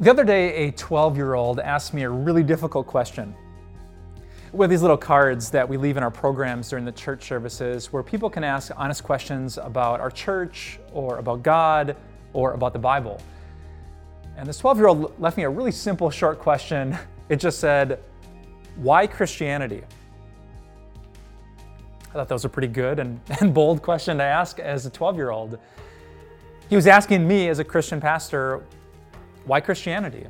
The other day, a 12 year old asked me a really difficult question. With these little cards that we leave in our programs during the church services, where people can ask honest questions about our church, or about God, or about the Bible. And this 12 year old left me a really simple, short question. It just said, Why Christianity? I thought that was a pretty good and, and bold question to ask as a 12 year old. He was asking me, as a Christian pastor, why Christianity?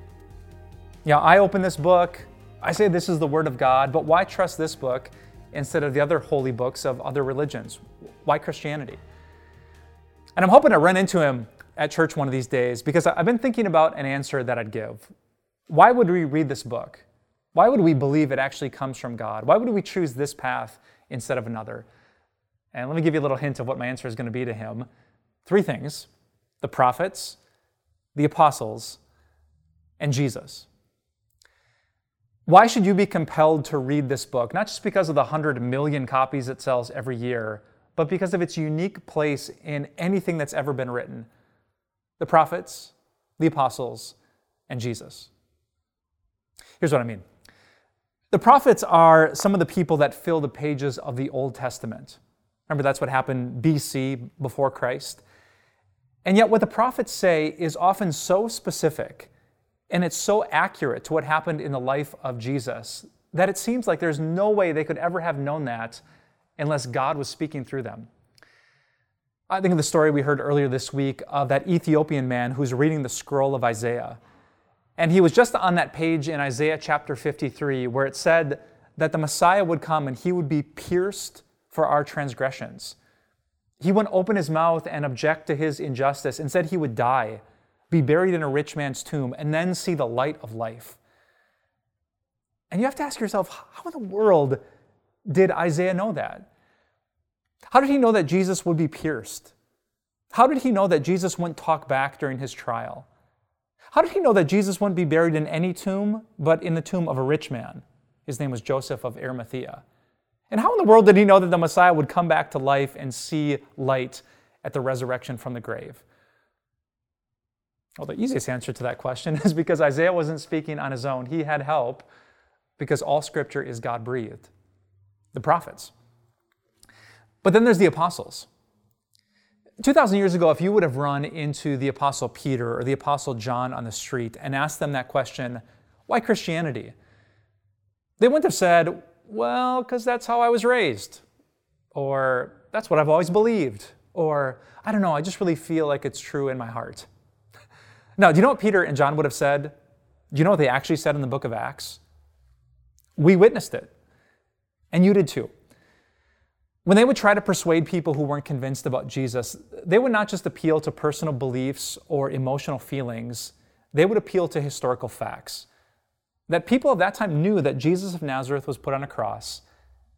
Know, I open this book, I say this is the Word of God, but why trust this book instead of the other holy books of other religions? Why Christianity? And I'm hoping to run into him at church one of these days because I've been thinking about an answer that I'd give. Why would we read this book? Why would we believe it actually comes from God? Why would we choose this path instead of another? And let me give you a little hint of what my answer is going to be to him. Three things the prophets, the apostles, and Jesus. Why should you be compelled to read this book? Not just because of the 100 million copies it sells every year, but because of its unique place in anything that's ever been written the prophets, the apostles, and Jesus. Here's what I mean the prophets are some of the people that fill the pages of the Old Testament. Remember, that's what happened BC, before Christ. And yet, what the prophets say is often so specific and it's so accurate to what happened in the life of Jesus that it seems like there's no way they could ever have known that unless God was speaking through them. I think of the story we heard earlier this week of that Ethiopian man who's reading the scroll of Isaiah. And he was just on that page in Isaiah chapter 53 where it said that the Messiah would come and he would be pierced for our transgressions. He wouldn't open his mouth and object to his injustice. Instead, he would die be buried in a rich man's tomb, and then see the light of life. And you have to ask yourself, how in the world did Isaiah know that? How did he know that Jesus would be pierced? How did he know that Jesus wouldn't talk back during his trial? How did he know that Jesus wouldn't be buried in any tomb, but in the tomb of a rich man? His name was Joseph of Arimathea. And how in the world did he know that the Messiah would come back to life and see light at the resurrection from the grave? Well, the easiest answer to that question is because Isaiah wasn't speaking on his own. He had help because all scripture is God breathed. The prophets. But then there's the apostles. 2,000 years ago, if you would have run into the apostle Peter or the apostle John on the street and asked them that question, why Christianity? They wouldn't have said, well, because that's how I was raised, or that's what I've always believed, or I don't know, I just really feel like it's true in my heart. Now, do you know what Peter and John would have said? Do you know what they actually said in the book of Acts? We witnessed it, and you did too. When they would try to persuade people who weren't convinced about Jesus, they would not just appeal to personal beliefs or emotional feelings, they would appeal to historical facts. That people of that time knew that Jesus of Nazareth was put on a cross,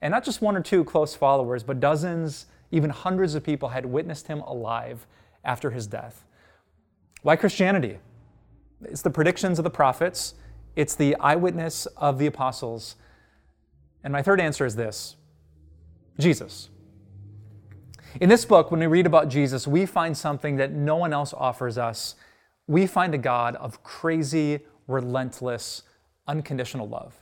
and not just one or two close followers, but dozens, even hundreds of people had witnessed him alive after his death. Why Christianity? It's the predictions of the prophets, it's the eyewitness of the apostles. And my third answer is this Jesus. In this book, when we read about Jesus, we find something that no one else offers us. We find a God of crazy, relentless, unconditional love.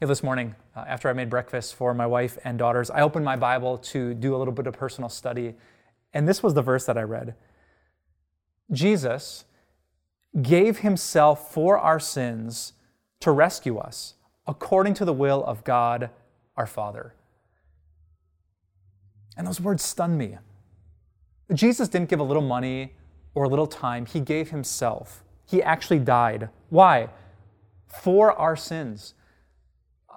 this morning, uh, after I made breakfast for my wife and daughters, I opened my Bible to do a little bit of personal study, and this was the verse that I read. Jesus gave himself for our sins to rescue us according to the will of God our Father. And those words stun me. Jesus didn't give a little money or a little time, he gave himself. He actually died. Why? For our sins.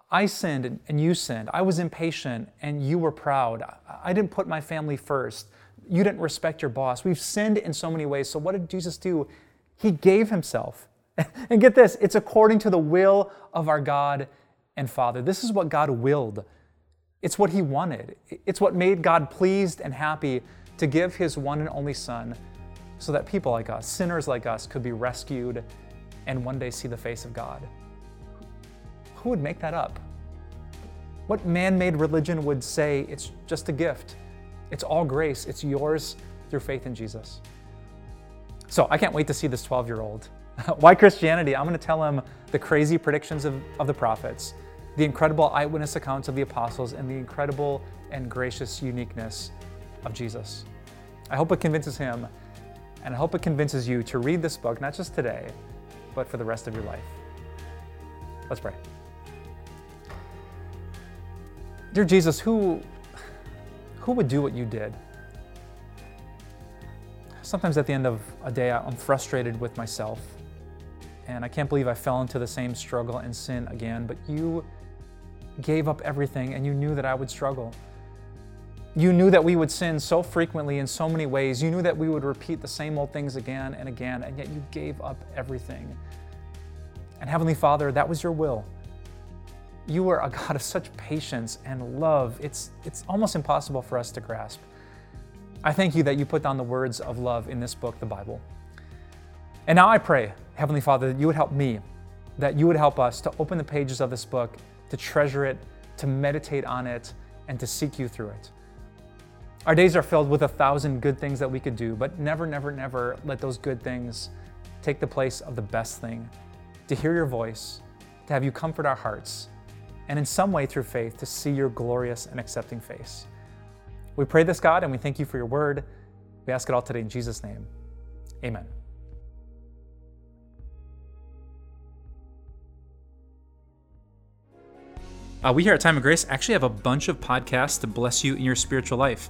I sinned and you sinned. I was impatient and you were proud. I didn't put my family first you didn't respect your boss. We've sinned in so many ways. So, what did Jesus do? He gave himself. And get this it's according to the will of our God and Father. This is what God willed, it's what He wanted. It's what made God pleased and happy to give His one and only Son so that people like us, sinners like us, could be rescued and one day see the face of God. Who would make that up? What man made religion would say it's just a gift? It's all grace, it's yours through faith in Jesus. So I can't wait to see this 12 year old. Why Christianity? I'm going to tell him the crazy predictions of, of the prophets, the incredible eyewitness accounts of the apostles, and the incredible and gracious uniqueness of Jesus. I hope it convinces him, and I hope it convinces you to read this book, not just today, but for the rest of your life. Let's pray. Dear Jesus, who, who would do what you did? Sometimes at the end of a day, I'm frustrated with myself, and I can't believe I fell into the same struggle and sin again, but you gave up everything and you knew that I would struggle. You knew that we would sin so frequently in so many ways. You knew that we would repeat the same old things again and again, and yet you gave up everything. And Heavenly Father, that was your will. You are a God of such patience and love. It's, it's almost impossible for us to grasp. I thank you that you put down the words of love in this book, the Bible. And now I pray, Heavenly Father, that you would help me, that you would help us to open the pages of this book, to treasure it, to meditate on it, and to seek you through it. Our days are filled with a thousand good things that we could do, but never, never, never let those good things take the place of the best thing to hear your voice, to have you comfort our hearts, and in some way through faith to see your glorious and accepting face. We pray this, God, and we thank you for your word. We ask it all today in Jesus' name. Amen. Uh, we here at Time of Grace actually have a bunch of podcasts to bless you in your spiritual life.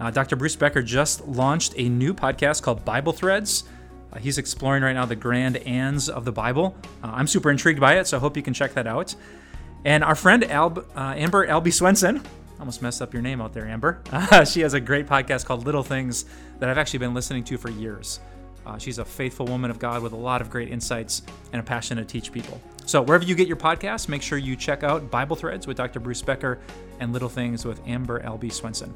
Uh, Dr. Bruce Becker just launched a new podcast called Bible Threads. Uh, he's exploring right now the grand ands of the Bible. Uh, I'm super intrigued by it, so I hope you can check that out. And our friend Alb, uh, Amber Albee Swenson, almost messed up your name out there, Amber. she has a great podcast called Little Things that I've actually been listening to for years. Uh, she's a faithful woman of God with a lot of great insights and a passion to teach people. So, wherever you get your podcast, make sure you check out Bible Threads with Dr. Bruce Becker and Little Things with Amber Albee Swenson.